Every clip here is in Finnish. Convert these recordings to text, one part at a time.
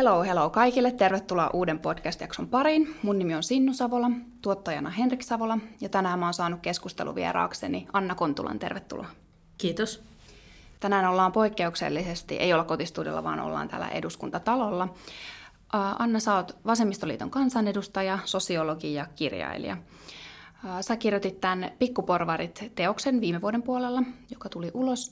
Hello, hello kaikille. Tervetuloa uuden podcast-jakson pariin. Mun nimi on Sinnu Savola, tuottajana Henrik Savola, ja tänään mä oon saanut keskusteluvieraakseni Anna Kontulan. Tervetuloa. Kiitos. Tänään ollaan poikkeuksellisesti, ei olla kotistudilla, vaan ollaan täällä eduskuntatalolla. Anna, sä oot Vasemmistoliiton kansanedustaja, sosiologi ja kirjailija. Sä kirjoitit tämän Pikkuporvarit-teoksen viime vuoden puolella, joka tuli ulos.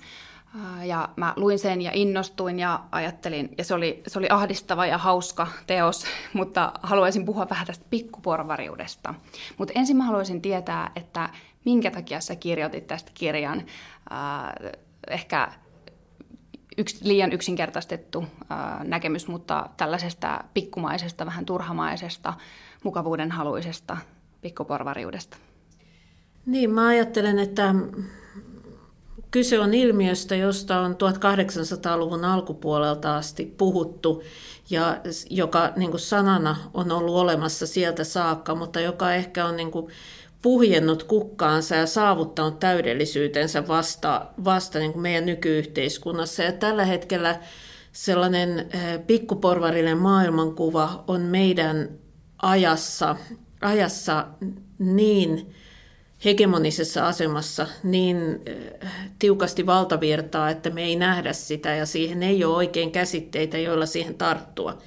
Ja mä luin sen ja innostuin ja ajattelin, ja se oli, se oli ahdistava ja hauska teos, mutta haluaisin puhua vähän tästä pikkuporvariudesta. Mutta ensin mä haluaisin tietää, että minkä takia sä kirjoitit tästä kirjan. Äh, ehkä yks, liian yksinkertaistettu äh, näkemys, mutta tällaisesta pikkumaisesta, vähän turhamaisesta, mukavuuden haluisesta pikkuporvariudesta. Niin, mä ajattelen, että Kyse on ilmiöstä, josta on 1800-luvun alkupuolelta asti puhuttu ja joka niin kuin sanana on ollut olemassa sieltä saakka, mutta joka ehkä on niin kuin puhjennut kukkaansa ja saavuttanut täydellisyytensä vasta, vasta niin kuin meidän nykyyhteiskunnassa. Ja tällä hetkellä sellainen eh, pikkuporvarinen maailmankuva on meidän ajassa, ajassa niin hegemonisessa asemassa niin äh, tiukasti valtavirtaa, että me ei nähdä sitä ja siihen ei ole oikein käsitteitä, joilla siihen tarttua.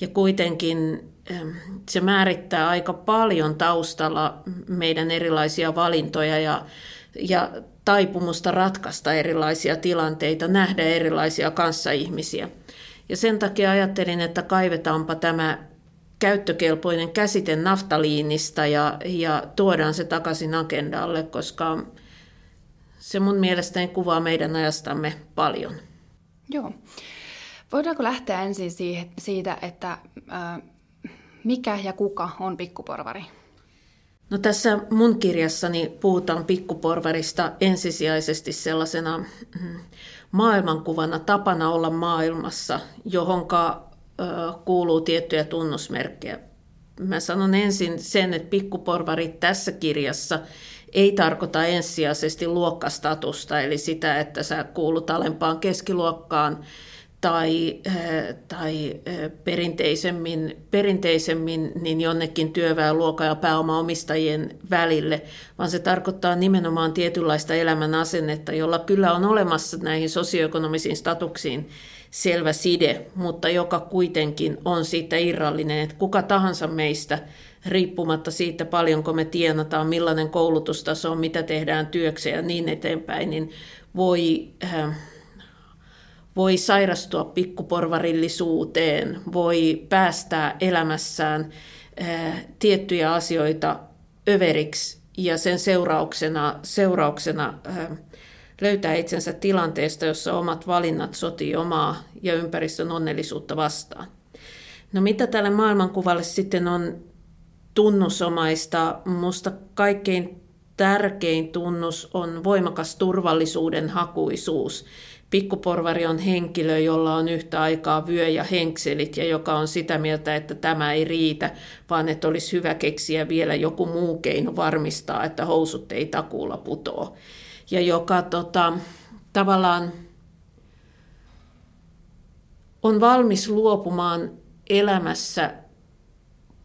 Ja kuitenkin ähm, se määrittää aika paljon taustalla meidän erilaisia valintoja ja, ja taipumusta ratkaista erilaisia tilanteita, nähdä erilaisia kanssaihmisiä. Ja sen takia ajattelin, että kaivetaanpa tämä käyttökelpoinen käsite naftaliinista ja, ja tuodaan se takaisin agendalle, koska se mun mielestäni kuvaa meidän ajastamme paljon. Joo. Voidaanko lähteä ensin siitä, että mikä ja kuka on pikkuporvari? No tässä mun kirjassani puhutaan pikkuporvarista ensisijaisesti sellaisena mm, maailmankuvana, tapana olla maailmassa, johonka kuuluu tiettyjä tunnusmerkkejä. Mä sanon ensin sen, että pikkuporvarit tässä kirjassa ei tarkoita ensisijaisesti luokkastatusta, eli sitä, että sä kuulut alempaan keskiluokkaan tai, tai perinteisemmin, perinteisemmin niin jonnekin työväenluokan ja pääomaomistajien välille, vaan se tarkoittaa nimenomaan tietynlaista elämän asennetta, jolla kyllä on olemassa näihin sosioekonomisiin statuksiin selvä side, mutta joka kuitenkin on siitä irrallinen, että kuka tahansa meistä, riippumatta siitä paljonko me tienataan, millainen koulutustaso on, mitä tehdään työkseen ja niin eteenpäin, niin voi, äh, voi sairastua pikkuporvarillisuuteen, voi päästää elämässään äh, tiettyjä asioita överiksi ja sen seurauksena, seurauksena äh, löytää itsensä tilanteesta, jossa omat valinnat sotii omaa ja ympäristön onnellisuutta vastaan. No mitä tälle maailmankuvalle sitten on tunnusomaista? Minusta kaikkein tärkein tunnus on voimakas turvallisuuden hakuisuus. Pikkuporvari on henkilö, jolla on yhtä aikaa vyö ja henkselit ja joka on sitä mieltä, että tämä ei riitä, vaan että olisi hyvä keksiä vielä joku muu keino varmistaa, että housut ei takuulla putoa ja joka tota, tavallaan on valmis luopumaan elämässä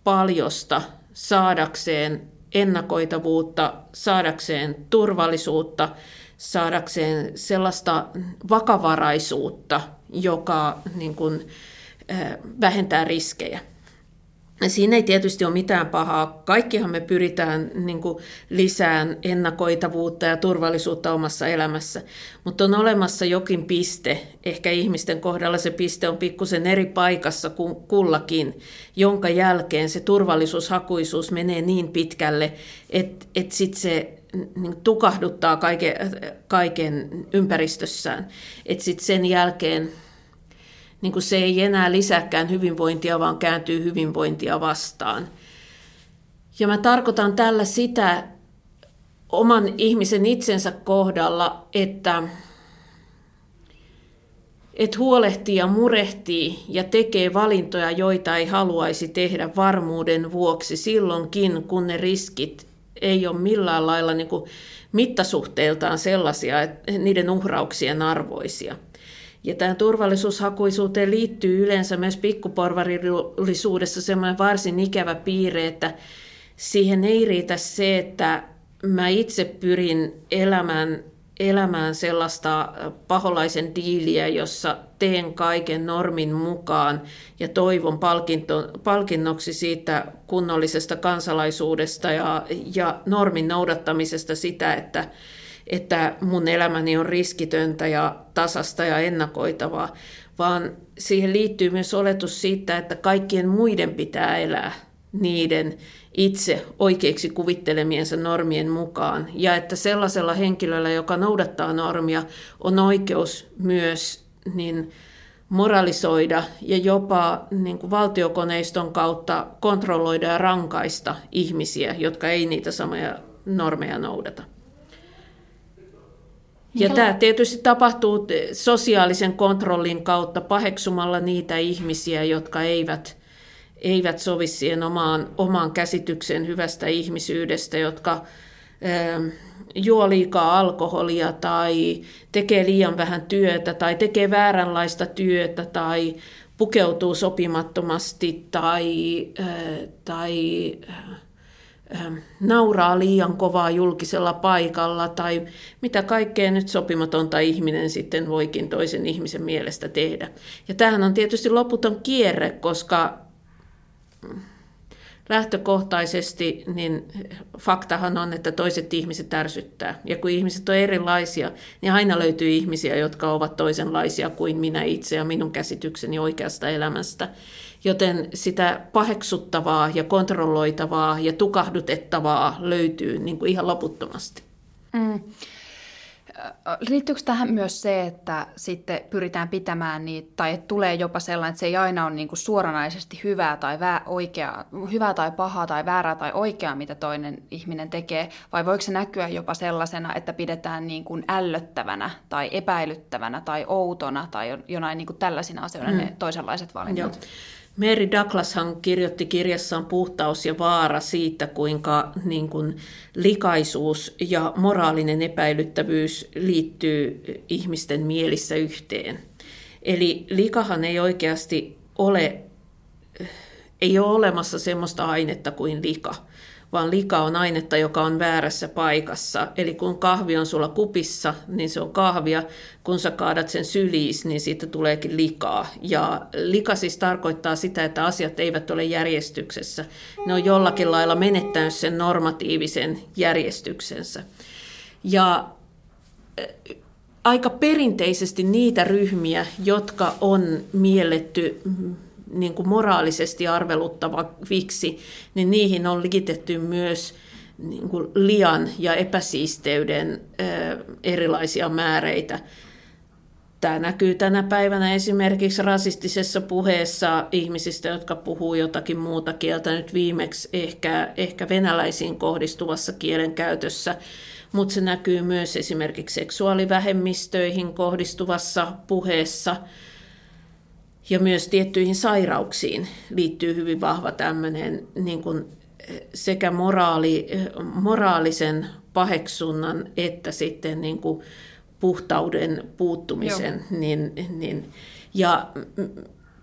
paljosta saadakseen ennakoitavuutta, saadakseen turvallisuutta, saadakseen sellaista vakavaraisuutta, joka niin kuin, vähentää riskejä. Siinä ei tietysti ole mitään pahaa. Kaikkihan me pyritään niin kuin, lisään ennakoitavuutta ja turvallisuutta omassa elämässä, mutta on olemassa jokin piste, ehkä ihmisten kohdalla se piste on pikkusen eri paikassa kuin kullakin, jonka jälkeen se turvallisuushakuisuus menee niin pitkälle, että, että sitten se niin tukahduttaa kaiken, kaiken ympäristössään. Että sitten sen jälkeen niin kuin se ei enää lisääkään hyvinvointia, vaan kääntyy hyvinvointia vastaan. Ja mä tarkoitan tällä sitä oman ihmisen itsensä kohdalla, että, että huolehtii ja murehtii ja tekee valintoja, joita ei haluaisi tehdä varmuuden vuoksi silloinkin, kun ne riskit ei ole millään lailla niin kuin mittasuhteiltaan sellaisia, että niiden uhrauksien arvoisia – Ja tähän turvallisuushakuisuuteen liittyy yleensä myös pikkuporvarillisuudessa semmoinen varsin ikävä piirre, että siihen ei riitä se, että mä itse pyrin elämään, elämään sellaista paholaisen diiliä, jossa teen kaiken normin mukaan ja toivon palkinto, palkinnoksi siitä kunnollisesta kansalaisuudesta ja, ja normin noudattamisesta sitä, että, että mun elämäni on riskitöntä ja tasasta ja ennakoitavaa, vaan siihen liittyy myös oletus siitä, että kaikkien muiden pitää elää niiden itse oikeiksi kuvittelemiensa normien mukaan. Ja että sellaisella henkilöllä, joka noudattaa normia, on oikeus myös niin moralisoida ja jopa niin kuin valtiokoneiston kautta kontrolloida ja rankaista ihmisiä, jotka ei niitä samoja normeja noudata. Ja tämä tietysti tapahtuu sosiaalisen kontrollin kautta paheksumalla niitä ihmisiä, jotka eivät, eivät sovi siihen omaan, omaan käsitykseen hyvästä ihmisyydestä, jotka ähm, juo liikaa alkoholia tai tekee liian vähän työtä tai tekee vääränlaista työtä tai pukeutuu sopimattomasti tai, äh, tai äh, nauraa liian kovaa julkisella paikalla tai mitä kaikkea nyt sopimatonta ihminen sitten voikin toisen ihmisen mielestä tehdä. Ja tämähän on tietysti loputon kierre, koska lähtökohtaisesti niin faktahan on, että toiset ihmiset ärsyttää. Ja kun ihmiset on erilaisia, niin aina löytyy ihmisiä, jotka ovat toisenlaisia kuin minä itse ja minun käsitykseni oikeasta elämästä joten sitä paheksuttavaa ja kontrolloitavaa ja tukahdutettavaa löytyy niin kuin ihan loputtomasti. Mm. Liittyykö tähän myös se, että sitten pyritään pitämään niitä, tai että tulee jopa sellainen, että se ei aina ole niin kuin suoranaisesti hyvää tai vä- oikeaa, hyvää tai pahaa tai väärää tai oikeaa, mitä toinen ihminen tekee, vai voiko se näkyä jopa sellaisena, että pidetään niin kuin ällöttävänä tai epäilyttävänä tai outona tai jonain niin kuin tällaisina asioina mm. ne toisenlaiset valinnat? Joo. Mary Douglashan kirjoitti kirjassaan Puhtaus ja vaara siitä, kuinka niin kuin likaisuus ja moraalinen epäilyttävyys liittyy ihmisten mielissä yhteen. Eli likahan ei oikeasti ole, ei ole olemassa semmoista ainetta kuin lika – vaan lika on ainetta, joka on väärässä paikassa. Eli kun kahvi on sulla kupissa, niin se on kahvia. Kun sä kaadat sen syliis, niin siitä tuleekin likaa. Ja lika siis tarkoittaa sitä, että asiat eivät ole järjestyksessä. Ne on jollakin lailla menettänyt sen normatiivisen järjestyksensä. Ja aika perinteisesti niitä ryhmiä, jotka on mielletty niin kuin moraalisesti arveluttaviksi, niin niihin on liitetty myös niin kuin lian ja epäsiisteyden erilaisia määreitä. Tämä näkyy tänä päivänä esimerkiksi rasistisessa puheessa ihmisistä, jotka puhuu jotakin muuta kieltä, nyt viimeksi ehkä, ehkä venäläisiin kohdistuvassa kielenkäytössä, mutta se näkyy myös esimerkiksi seksuaalivähemmistöihin kohdistuvassa puheessa – ja myös tiettyihin sairauksiin liittyy hyvin vahva tämmöinen niin kuin sekä moraali, moraalisen paheksunnan että sitten niin kuin puhtauden puuttumisen. Niin, niin, ja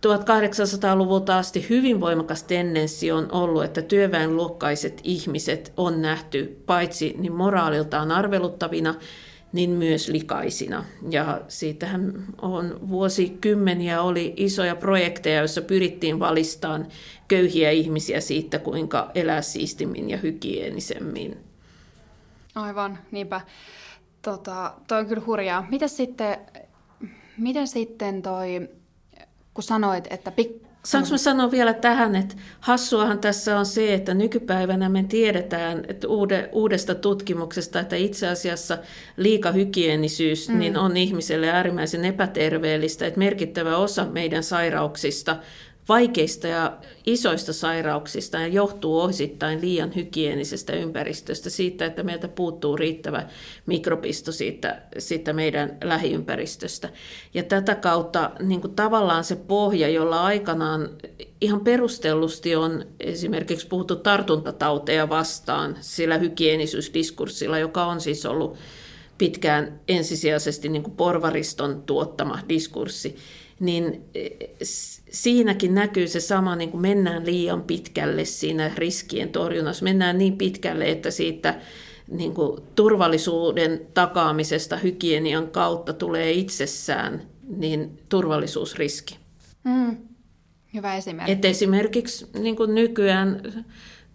1800-luvulta asti hyvin voimakas tendenssi on ollut, että työväenluokkaiset ihmiset on nähty paitsi niin moraaliltaan arveluttavina, niin myös likaisina. Ja siitähän on vuosikymmeniä oli isoja projekteja, joissa pyrittiin valistamaan köyhiä ihmisiä siitä, kuinka elää siistimmin ja hygienisemmin. Aivan, niinpä. Tota, toi on kyllä hurjaa. Miten sitten, miten sitten toi, kun sanoit, että pik, Saanko mä sanoa vielä tähän, että hassuahan tässä on se, että nykypäivänä me tiedetään että uudesta tutkimuksesta, että itse asiassa liikahygienisyys mm. niin on ihmiselle äärimmäisen epäterveellistä, että merkittävä osa meidän sairauksista vaikeista ja isoista sairauksista ja johtuu osittain liian hygienisestä ympäristöstä, siitä, että meiltä puuttuu riittävä mikrobisto siitä, siitä meidän lähiympäristöstä. Ja tätä kautta niin kuin tavallaan se pohja, jolla aikanaan ihan perustellusti on esimerkiksi puhuttu tartuntatauteja vastaan sillä hygienisyysdiskurssilla, joka on siis ollut pitkään ensisijaisesti niin kuin porvariston tuottama diskurssi, niin e, siinäkin näkyy se sama, niin kuin mennään liian pitkälle siinä riskien torjunnassa. Mennään niin pitkälle, että siitä niin kuin turvallisuuden takaamisesta hygienian kautta tulee itsessään niin turvallisuusriski. Mm, hyvä esimerkki. Et esimerkiksi niin kuin nykyään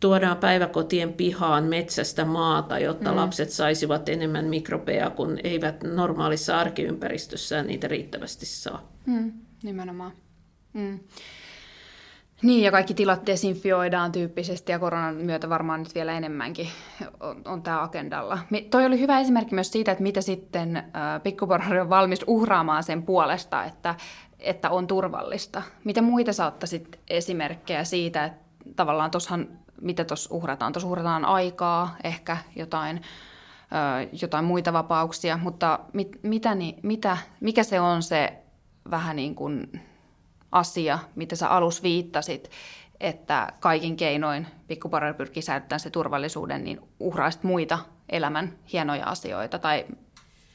tuodaan päiväkotien pihaan metsästä maata, jotta mm. lapset saisivat enemmän mikrobeja, kun eivät normaalissa arkiympäristössään niitä riittävästi saa. Mm, nimenomaan. Mm. Niin, ja kaikki tilat desinfioidaan tyyppisesti, ja koronan myötä varmaan nyt vielä enemmänkin on, on tämä agendalla. Toi oli hyvä esimerkki myös siitä, että mitä sitten äh, pikkuporhari on valmis uhraamaan sen puolesta, että, että on turvallista. Mitä muita saattaisit esimerkkejä siitä, että tavallaan tuossahan, mitä tuossa uhrataan? Tuossa uhrataan aikaa, ehkä jotain, äh, jotain muita vapauksia, mutta mit, mitä, niin, mitä, mikä se on se vähän niin kuin asia, mitä sä alus viittasit, että kaikin keinoin pikkuparari pyrkii säilyttämään se turvallisuuden, niin uhraisit muita elämän hienoja asioita tai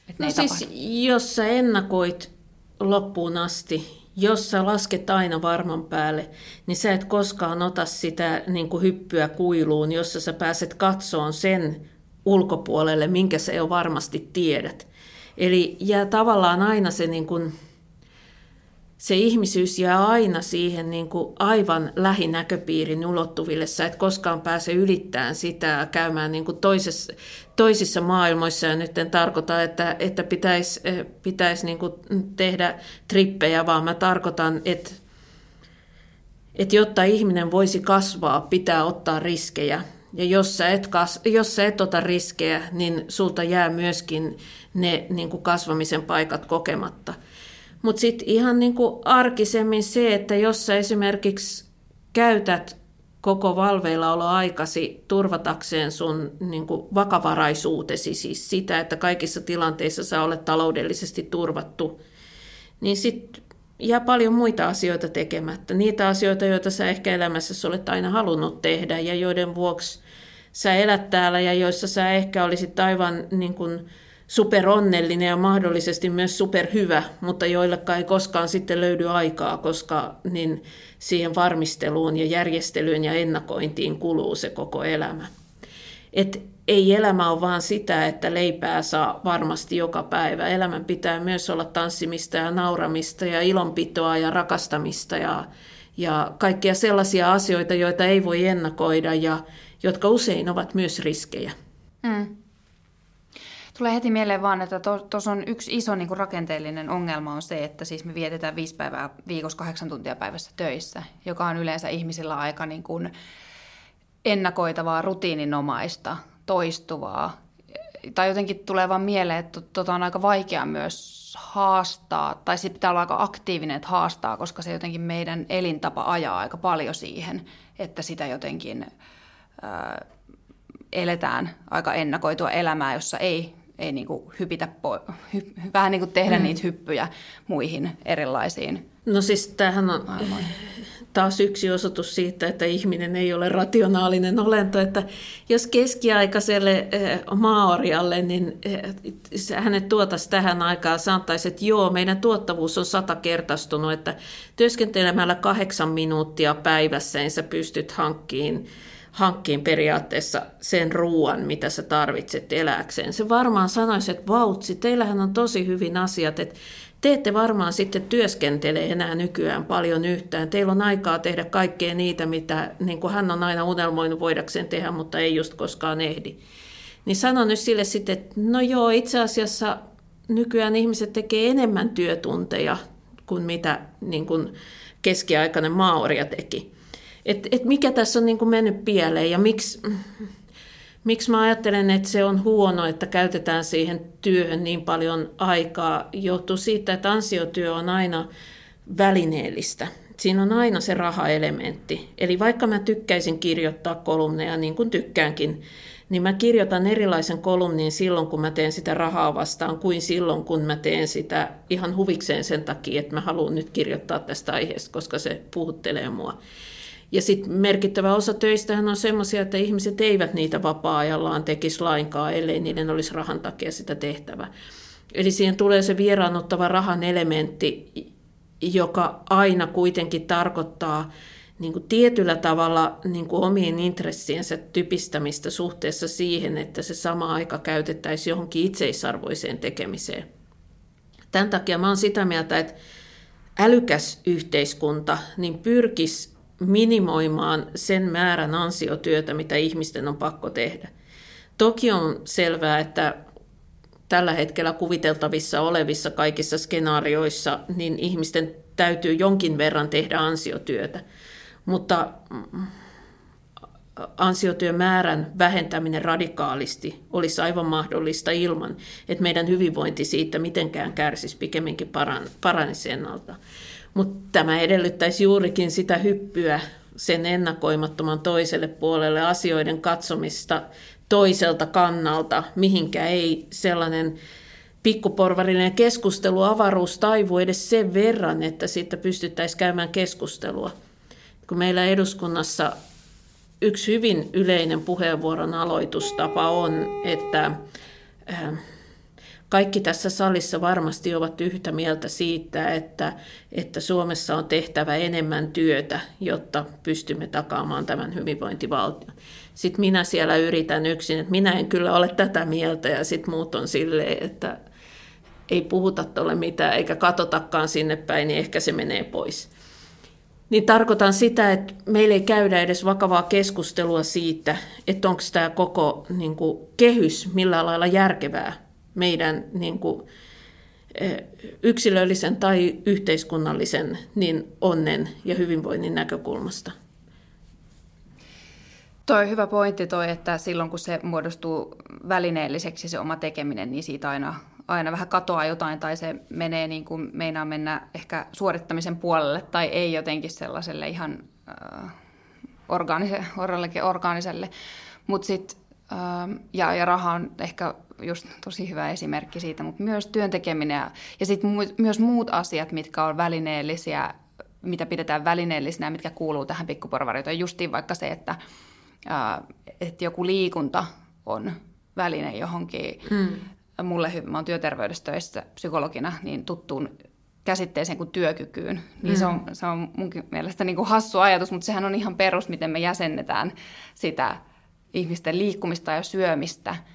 että no siis, tapahdu. jos sä ennakoit loppuun asti, jos sä lasket aina varman päälle, niin sä et koskaan ota sitä niin kuin hyppyä kuiluun, jossa sä pääset katsoon sen ulkopuolelle, minkä sä jo varmasti tiedät. Eli jää tavallaan aina se niin kuin, se ihmisyys jää aina siihen niin kuin aivan lähinäköpiirin ulottuville. Sä et koskaan pääse ylittämään sitä käymään niin kuin toisessa, toisissa maailmoissa. Ja nyt en tarkoita, että, että pitäisi, eh, pitäisi niin kuin tehdä trippejä, vaan mä tarkoitan, että, että jotta ihminen voisi kasvaa, pitää ottaa riskejä. Ja jos sä et, kas, jos sä et ota riskejä, niin sulta jää myöskin ne niin kuin kasvamisen paikat kokematta – mutta sitten ihan niin kuin arkisemmin se, että jos sä esimerkiksi käytät koko valveillaoloaikasi turvatakseen sun niin kuin vakavaraisuutesi, siis sitä, että kaikissa tilanteissa sä olet taloudellisesti turvattu, niin sitten jää paljon muita asioita tekemättä. Niitä asioita, joita sä ehkä elämässä olet aina halunnut tehdä ja joiden vuoksi sä elät täällä ja joissa sä ehkä olisit aivan niin kuin, superonnellinen ja mahdollisesti myös superhyvä, mutta joillekaan ei koskaan sitten löydy aikaa, koska niin siihen varmisteluun ja järjestelyyn ja ennakointiin kuluu se koko elämä. Et ei elämä ole vaan sitä, että leipää saa varmasti joka päivä. Elämän pitää myös olla tanssimista ja nauramista ja ilonpitoa ja rakastamista ja, ja kaikkia sellaisia asioita, joita ei voi ennakoida ja jotka usein ovat myös riskejä. Mm. Tulee heti mieleen vaan, että tuossa on yksi iso niin kuin rakenteellinen ongelma on se, että siis me vietetään viisi päivää viikossa kahdeksan tuntia päivässä töissä, joka on yleensä ihmisillä aika niin kuin ennakoitavaa, rutiininomaista, toistuvaa. Tai jotenkin tulee vaan mieleen, että tota on aika vaikea myös haastaa, tai sitten pitää olla aika aktiivinen, että haastaa, koska se jotenkin meidän elintapa ajaa aika paljon siihen, että sitä jotenkin äh, eletään aika ennakoitua elämää, jossa ei ei niin kuin hypitä po- hy, vähän niin kuin tehdä mm. niitä hyppyjä muihin erilaisiin No siis tämähän on maailmoihin. taas yksi osoitus siitä, että ihminen ei ole rationaalinen olento, että jos keskiaikaiselle eh, maorialle, niin eh, hänet tuotaisi tähän aikaan, sanottaisi, että joo, meidän tuottavuus on satakertaistunut, että työskentelemällä kahdeksan minuuttia päivässä, niin sä pystyt hankkiin hankkiin periaatteessa sen ruoan, mitä sä tarvitset eläkseen. Se varmaan sanoisi, että vautsi, teillähän on tosi hyvin asiat, että te ette varmaan sitten työskentele enää nykyään paljon yhtään. Teillä on aikaa tehdä kaikkea niitä, mitä niin kuin hän on aina unelmoinut voidakseen tehdä, mutta ei just koskaan ehdi. Niin sanon nyt sille sitten, että no joo, itse asiassa nykyään ihmiset tekee enemmän työtunteja kuin mitä niin kuin keskiaikainen maaoria teki. Et, et mikä tässä on niin kuin mennyt pieleen ja miksi, miksi mä ajattelen, että se on huono, että käytetään siihen työhön niin paljon aikaa, johtuu siitä, että ansiotyö on aina välineellistä. Siinä on aina se rahaelementti. Eli vaikka mä tykkäisin kirjoittaa kolumneja, niin kuin tykkäänkin, niin mä kirjoitan erilaisen kolumnin silloin, kun mä teen sitä rahaa vastaan, kuin silloin, kun mä teen sitä ihan huvikseen sen takia, että mä haluan nyt kirjoittaa tästä aiheesta, koska se puhuttelee mua. Ja sitten merkittävä osa töistähän on sellaisia, että ihmiset eivät niitä vapaa-ajallaan tekisi lainkaan, ellei niiden olisi rahan takia sitä tehtävä. Eli siihen tulee se vieraannuttava rahan elementti, joka aina kuitenkin tarkoittaa niin kuin tietyllä tavalla niin kuin omien intressiensä typistämistä suhteessa siihen, että se sama aika käytettäisiin johonkin itseisarvoiseen tekemiseen. Tämän takia mä olen sitä mieltä, että älykäs yhteiskunta niin pyrkisi minimoimaan sen määrän ansiotyötä, mitä ihmisten on pakko tehdä. Toki on selvää, että tällä hetkellä kuviteltavissa olevissa kaikissa skenaarioissa, niin ihmisten täytyy jonkin verran tehdä ansiotyötä. Mutta mm, ansiotyömäärän vähentäminen radikaalisti olisi aivan mahdollista ilman, että meidän hyvinvointi siitä mitenkään kärsisi, pikemminkin paranisi ennalta. Mutta tämä edellyttäisi juurikin sitä hyppyä sen ennakoimattoman toiselle puolelle asioiden katsomista toiselta kannalta, mihinkä ei sellainen pikkuporvarillinen keskustelu avaruus taivu edes sen verran, että siitä pystyttäisiin käymään keskustelua. Kun meillä eduskunnassa yksi hyvin yleinen puheenvuoron aloitustapa on, että äh, kaikki tässä salissa varmasti ovat yhtä mieltä siitä, että, että Suomessa on tehtävä enemmän työtä, jotta pystymme takaamaan tämän hyvinvointivaltion. Sitten minä siellä yritän yksin, että minä en kyllä ole tätä mieltä ja sitten muut on silleen, että ei puhuta tuolle mitään eikä katsotakaan sinne päin, niin ehkä se menee pois. Niin tarkoitan sitä, että meillä ei käydä edes vakavaa keskustelua siitä, että onko tämä koko niin kuin, kehys millä lailla järkevää meidän niin kuin, yksilöllisen tai yhteiskunnallisen niin onnen ja hyvinvoinnin näkökulmasta. Toi hyvä pointti toi, että silloin kun se muodostuu välineelliseksi se oma tekeminen, niin siitä aina, aina vähän katoaa jotain tai se menee niin kuin meinaa mennä ehkä suorittamisen puolelle tai ei jotenkin sellaiselle ihan äh, orgaanise, orgaaniselle. Mut sit, äh, ja, ja raha on ehkä just tosi hyvä esimerkki siitä, mutta myös työntekeminen ja, ja sitten mu- myös muut asiat, mitkä on välineellisiä, mitä pidetään välineellisinä, mitkä kuuluu tähän pikkuporvarioon. Justiin vaikka se, että, ää, että joku liikunta on väline johonkin. Mm. Mulle, mä oon työterveydessä töissä psykologina, niin tuttuun käsitteeseen kuin työkykyyn. Niin mm. se, on, se on munkin mielestä niin kuin hassu ajatus, mutta sehän on ihan perus, miten me jäsennetään sitä ihmisten liikkumista ja syömistä –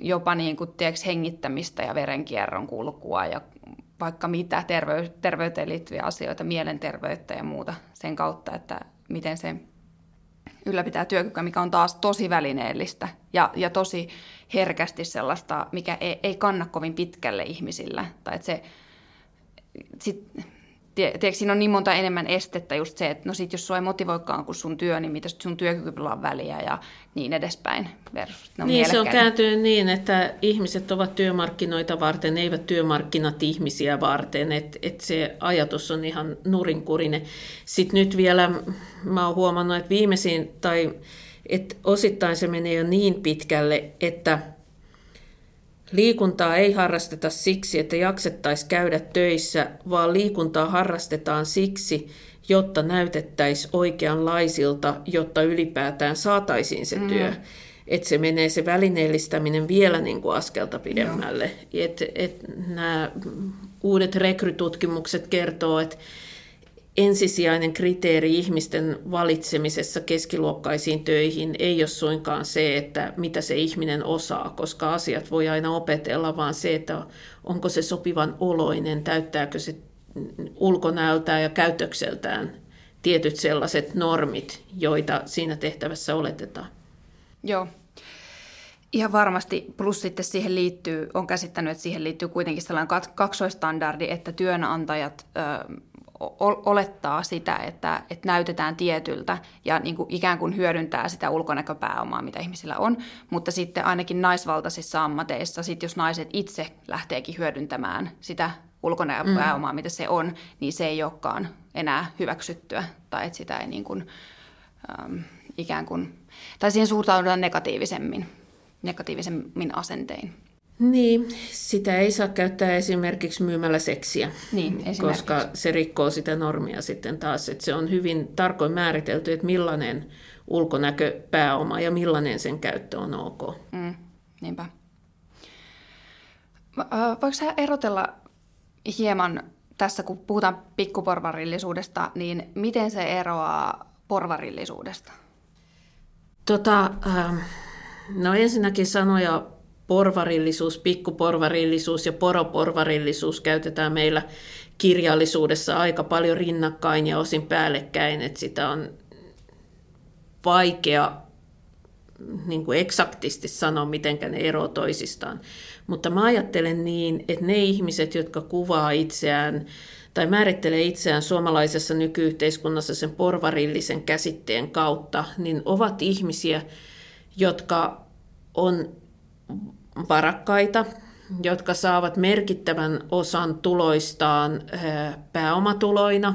jopa niin kuin, tiedätkö, hengittämistä ja verenkierron kulkua ja vaikka mitä tervey- terveyteen liittyviä asioita, mielenterveyttä ja muuta sen kautta, että miten se ylläpitää työkykyä, mikä on taas tosi välineellistä ja, ja tosi herkästi sellaista, mikä ei, ei kanna kovin pitkälle ihmisillä. Tai että se, sit, tiedätkö, siinä on niin monta enemmän estettä just se, että no sit jos sua ei motivoikaan kuin sun työ, niin mitä sun työkykyllä on väliä ja niin edespäin. Versus, no niin, se on kääntynyt niin, että ihmiset ovat työmarkkinoita varten, eivät työmarkkinat ihmisiä varten, että et se ajatus on ihan nurinkurinen. Sitten nyt vielä mä oon huomannut, että viimeisin, tai että osittain se menee jo niin pitkälle, että – Liikuntaa ei harrasteta siksi, että jaksettaisiin käydä töissä, vaan liikuntaa harrastetaan siksi, jotta näytettäisiin oikeanlaisilta, jotta ylipäätään saataisiin se työ. Mm. Että se menee se välineellistäminen vielä niin kuin askelta pidemmälle. Et, et nämä uudet rekrytutkimukset kertoo, että ensisijainen kriteeri ihmisten valitsemisessa keskiluokkaisiin töihin ei ole suinkaan se, että mitä se ihminen osaa, koska asiat voi aina opetella, vaan se, että onko se sopivan oloinen, täyttääkö se ulkonäöltään ja käytökseltään tietyt sellaiset normit, joita siinä tehtävässä oletetaan. Joo. Ihan varmasti, plus sitten siihen liittyy, on käsittänyt, että siihen liittyy kuitenkin sellainen kaksoistandardi, että työnantajat olettaa sitä, että, että näytetään tietyltä ja niin kuin ikään kuin hyödyntää sitä ulkonäköpääomaa, mitä ihmisillä on. Mutta sitten ainakin naisvaltaisissa ammateissa, sit jos naiset itse lähteekin hyödyntämään sitä ulkonäköpääomaa, mm. mitä se on, niin se ei olekaan enää hyväksyttyä tai että sitä ei niin kuin, ähm, ikään kuin, tai siihen suhtaudutaan negatiivisemmin, negatiivisemmin asentein. Niin, sitä ei saa käyttää esimerkiksi myymällä seksiä, niin, esimerkiksi. koska se rikkoo sitä normia sitten taas. Että se on hyvin tarkoin määritelty, että millainen ulkonäkö pääoma ja millainen sen käyttö on ok. Mm, niinpä. Voiko sä erotella hieman tässä, kun puhutaan pikkuporvarillisuudesta, niin miten se eroaa porvarillisuudesta? Tota, äh, no ensinnäkin sanoja porvarillisuus, pikkuporvarillisuus ja poroporvarillisuus käytetään meillä kirjallisuudessa aika paljon rinnakkain ja osin päällekkäin, että sitä on vaikea niin kuin eksaktisti sanoa, miten ne eroavat toisistaan. Mutta mä ajattelen niin, että ne ihmiset, jotka kuvaa itseään tai määrittelee itseään suomalaisessa nykyyhteiskunnassa sen porvarillisen käsitteen kautta, niin ovat ihmisiä, jotka on varakkaita, jotka saavat merkittävän osan tuloistaan pääomatuloina,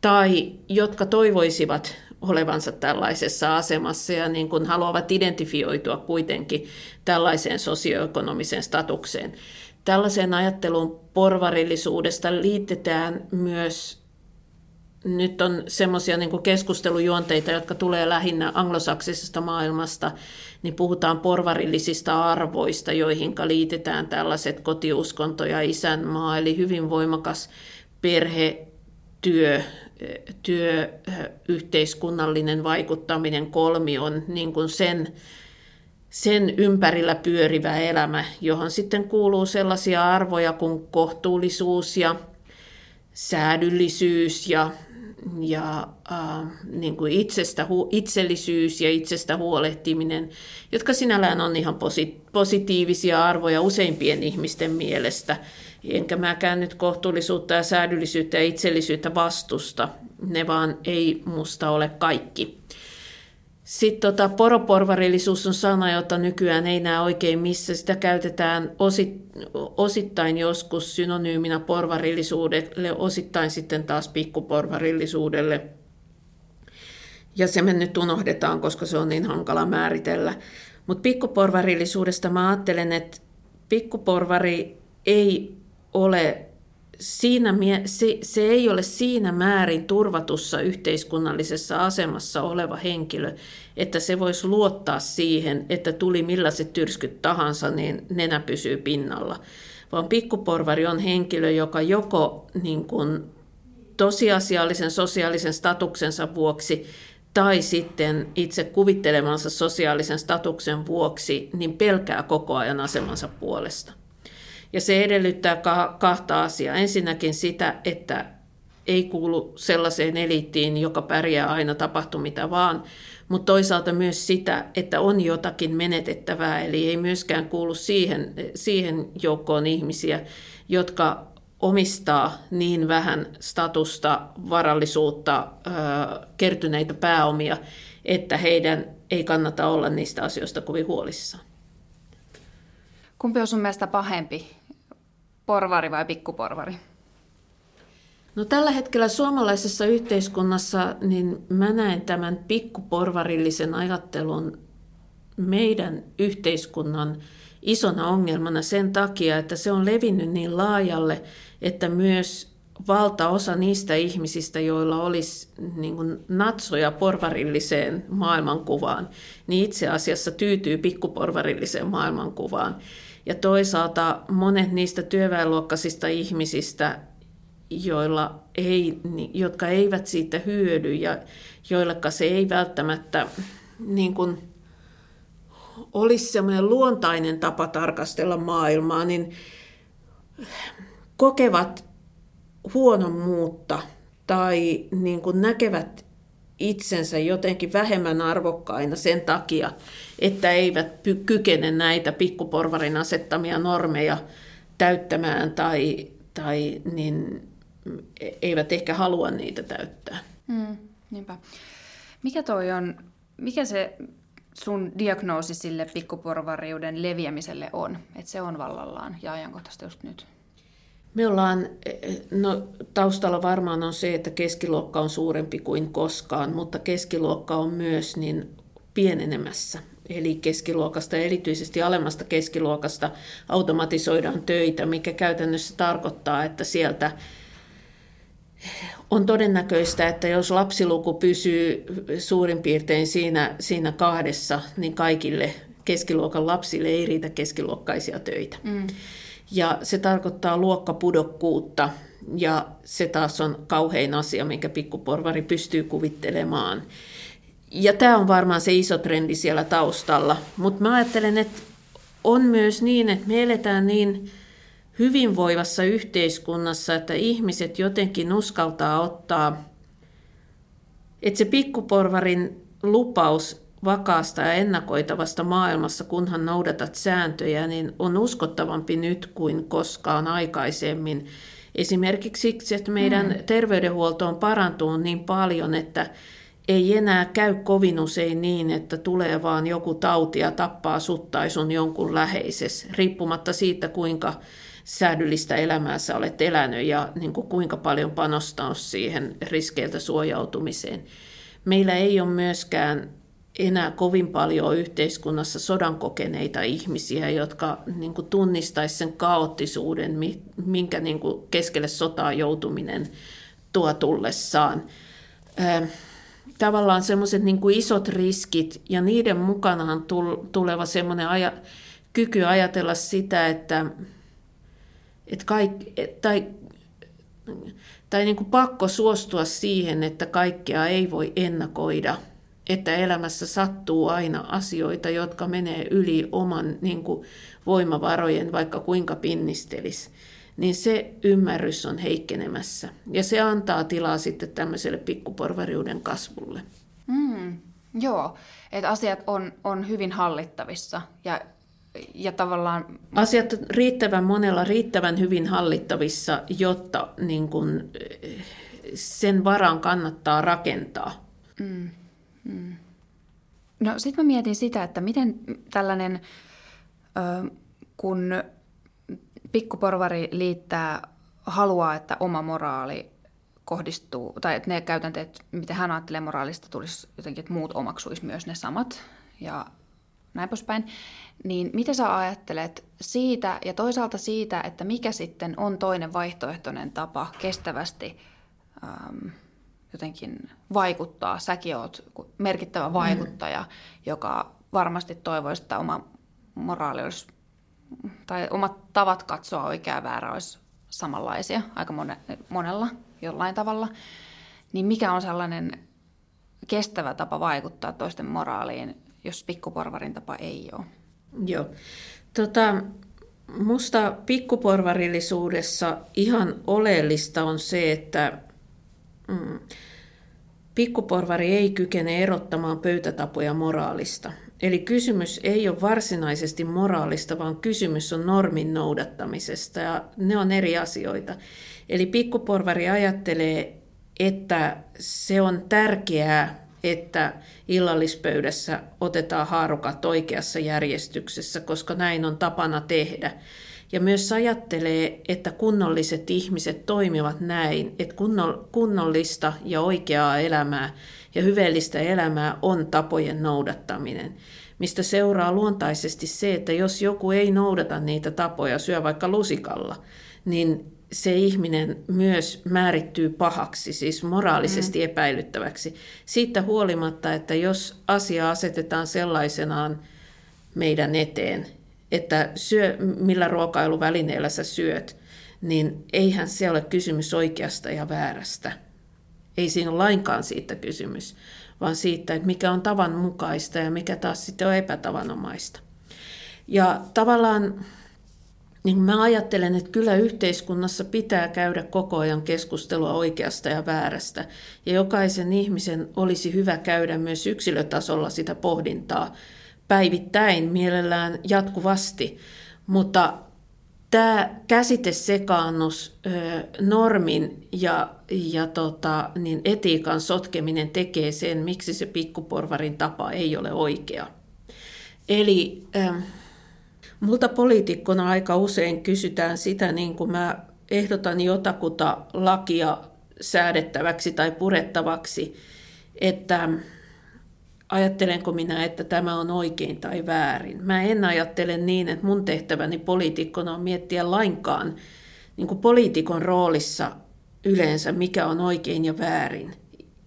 tai jotka toivoisivat olevansa tällaisessa asemassa ja niin kuin haluavat identifioitua kuitenkin tällaiseen sosioekonomiseen statukseen. Tällaiseen ajatteluun porvarillisuudesta liitetään myös nyt on semmoisia niin keskustelujuonteita, jotka tulee lähinnä anglosaksisesta maailmasta, niin puhutaan porvarillisista arvoista, joihin liitetään tällaiset kotiuskonto ja isänmaa, eli hyvin voimakas perhe, työ, yhteiskunnallinen vaikuttaminen kolmi on niin kuin sen, sen ympärillä pyörivä elämä, johon sitten kuuluu sellaisia arvoja kuin kohtuullisuus ja säädyllisyys ja, ja äh, niin kuin itsestä, itsellisyys ja itsestä huolehtiminen, jotka sinällään on ihan positiivisia arvoja useimpien ihmisten mielestä – enkä mäkään nyt kohtuullisuutta ja säädyllisyyttä ja itsellisyyttä vastusta. Ne vaan ei musta ole kaikki. Sitten tota, poroporvarillisuus on sana, jota nykyään ei näe oikein missä. Sitä käytetään osit, osittain joskus synonyyminä porvarillisuudelle, osittain sitten taas pikkuporvarillisuudelle. Ja se me nyt unohdetaan, koska se on niin hankala määritellä. Mutta pikkuporvarillisuudesta mä ajattelen, että pikkuporvari ei ole siinä, se, se ei ole siinä määrin turvatussa yhteiskunnallisessa asemassa oleva henkilö, että se voisi luottaa siihen, että tuli millaiset tyrskyt tahansa, niin nenä pysyy pinnalla. Vaan pikkuporvari on henkilö, joka joko niin kuin tosiasiallisen sosiaalisen statuksensa vuoksi tai sitten itse kuvittelemansa sosiaalisen statuksen vuoksi, niin pelkää koko ajan asemansa puolesta. Ja se edellyttää kahta asiaa. Ensinnäkin sitä, että ei kuulu sellaiseen eliittiin, joka pärjää aina tapahtu mitä vaan, mutta toisaalta myös sitä, että on jotakin menetettävää, eli ei myöskään kuulu siihen, siihen joukkoon ihmisiä, jotka omistaa niin vähän statusta, varallisuutta, kertyneitä pääomia, että heidän ei kannata olla niistä asioista kovin huolissaan. Kumpi on sun mielestä pahempi, porvari vai pikkuporvari? No tällä hetkellä suomalaisessa yhteiskunnassa niin mä näen tämän pikkuporvarillisen ajattelun meidän yhteiskunnan isona ongelmana sen takia, että se on levinnyt niin laajalle, että myös valtaosa niistä ihmisistä, joilla olisi niin kuin natsoja porvarilliseen maailmankuvaan, niin itse asiassa tyytyy pikkuporvarilliseen maailmankuvaan. Ja toisaalta monet niistä työväenluokkaisista ihmisistä, joilla ei, jotka eivät siitä hyödy ja joilleka se ei välttämättä niin kuin, olisi semmoinen luontainen tapa tarkastella maailmaa, niin kokevat huonommuutta tai niin kuin näkevät itsensä jotenkin vähemmän arvokkaina sen takia, että eivät kykene näitä pikkuporvarin asettamia normeja täyttämään tai, tai niin eivät ehkä halua niitä täyttää. Mm, niinpä. Mikä toi on, mikä se sun diagnoosi sille pikkuporvariuden leviämiselle on? Että se on vallallaan ja ajankohtaista just nyt. Me ollaan, no taustalla varmaan on se, että keskiluokka on suurempi kuin koskaan, mutta keskiluokka on myös niin pienenemässä. eli keskiluokasta erityisesti alemmasta keskiluokasta automatisoidaan töitä, mikä käytännössä tarkoittaa, että sieltä on todennäköistä, että jos lapsiluku pysyy suurin piirtein siinä, siinä kahdessa, niin kaikille keskiluokan lapsille ei riitä keskiluokkaisia töitä. Mm. Ja se tarkoittaa luokkapudokkuutta, ja se taas on kauhein asia, minkä pikkuporvari pystyy kuvittelemaan. Ja tämä on varmaan se iso trendi siellä taustalla. Mutta mä ajattelen, että on myös niin, että me eletään niin hyvinvoivassa yhteiskunnassa, että ihmiset jotenkin uskaltaa ottaa, että se pikkuporvarin lupaus vakaasta ja ennakoitavasta maailmassa, kunhan noudatat sääntöjä, niin on uskottavampi nyt kuin koskaan aikaisemmin. Esimerkiksi siksi, että meidän mm. terveydenhuolto on parantunut niin paljon, että ei enää käy kovin usein niin, että tulee vaan joku tauti ja tappaa sut tai sun jonkun läheises, riippumatta siitä, kuinka säädyllistä elämää sä olet elänyt ja niin kuin kuinka paljon panostaa siihen riskeiltä suojautumiseen. Meillä ei ole myöskään enää kovin paljon yhteiskunnassa sodan kokeneita ihmisiä, jotka niin kuin tunnistaisi sen kaoottisuuden, minkä niin kuin keskelle sotaa joutuminen tuo tullessaan. Tavallaan semmoiset niin isot riskit ja niiden mukanaan tuleva semmoinen aja, kyky ajatella sitä, että, että kaik, tai, tai niin kuin pakko suostua siihen, että kaikkea ei voi ennakoida – että elämässä sattuu aina asioita, jotka menee yli oman niin kuin, voimavarojen, vaikka kuinka pinnistelis, niin se ymmärrys on heikkenemässä. Ja se antaa tilaa sitten tämmöiselle pikkuporvariuden kasvulle. Mm, joo, että asiat on, on hyvin hallittavissa ja, ja tavallaan... Asiat riittävän monella riittävän hyvin hallittavissa, jotta niin kun, sen varaan kannattaa rakentaa. Mm. No sitten mä mietin sitä, että miten tällainen, kun pikkuporvari liittää, haluaa, että oma moraali kohdistuu, tai että ne käytänteet, mitä hän ajattelee moraalista, tulisi jotenkin, että muut omaksuisi myös ne samat ja näin poispäin. Niin mitä sä ajattelet siitä ja toisaalta siitä, että mikä sitten on toinen vaihtoehtoinen tapa kestävästi jotenkin vaikuttaa. Säkin oot merkittävä mm. vaikuttaja, mm. joka varmasti toivoisi, että oma moraali olisi, tai omat tavat katsoa oikeaa väärää olisi samanlaisia aika monella jollain tavalla. Niin mikä on sellainen kestävä tapa vaikuttaa toisten moraaliin, jos pikkuporvarin tapa ei ole? Joo. Tota, musta pikkuporvarillisuudessa ihan oleellista on se, että mm, Pikkuporvari ei kykene erottamaan pöytätapoja moraalista. Eli kysymys ei ole varsinaisesti moraalista, vaan kysymys on normin noudattamisesta ja ne on eri asioita. Eli pikkuporvari ajattelee, että se on tärkeää, että illallispöydässä otetaan haarukat oikeassa järjestyksessä, koska näin on tapana tehdä. Ja myös ajattelee, että kunnolliset ihmiset toimivat näin, että kunnollista ja oikeaa elämää ja hyveellistä elämää on tapojen noudattaminen, mistä seuraa luontaisesti se, että jos joku ei noudata niitä tapoja, syö vaikka lusikalla, niin se ihminen myös määrittyy pahaksi, siis moraalisesti mm. epäilyttäväksi. Siitä huolimatta, että jos asia asetetaan sellaisenaan meidän eteen, että syö, millä ruokailuvälineellä sä syöt, niin eihän se ole kysymys oikeasta ja väärästä. Ei siinä ole lainkaan siitä kysymys, vaan siitä, että mikä on tavan mukaista ja mikä taas sitten on epätavanomaista. Ja tavallaan niin mä ajattelen, että kyllä yhteiskunnassa pitää käydä koko ajan keskustelua oikeasta ja väärästä. Ja jokaisen ihmisen olisi hyvä käydä myös yksilötasolla sitä pohdintaa päivittäin, mielellään jatkuvasti, mutta tämä käsitesekaannus, normin ja, ja tota, niin etiikan sotkeminen tekee sen, miksi se pikkuporvarin tapa ei ole oikea. Eli äh, multa poliitikkona aika usein kysytään sitä, niin kuin mä ehdotan jotakuta lakia säädettäväksi tai purettavaksi, että ajattelenko minä, että tämä on oikein tai väärin. Mä en ajattele niin, että mun tehtäväni poliitikkona on miettiä lainkaan niin kuin poliitikon roolissa yleensä, mikä on oikein ja väärin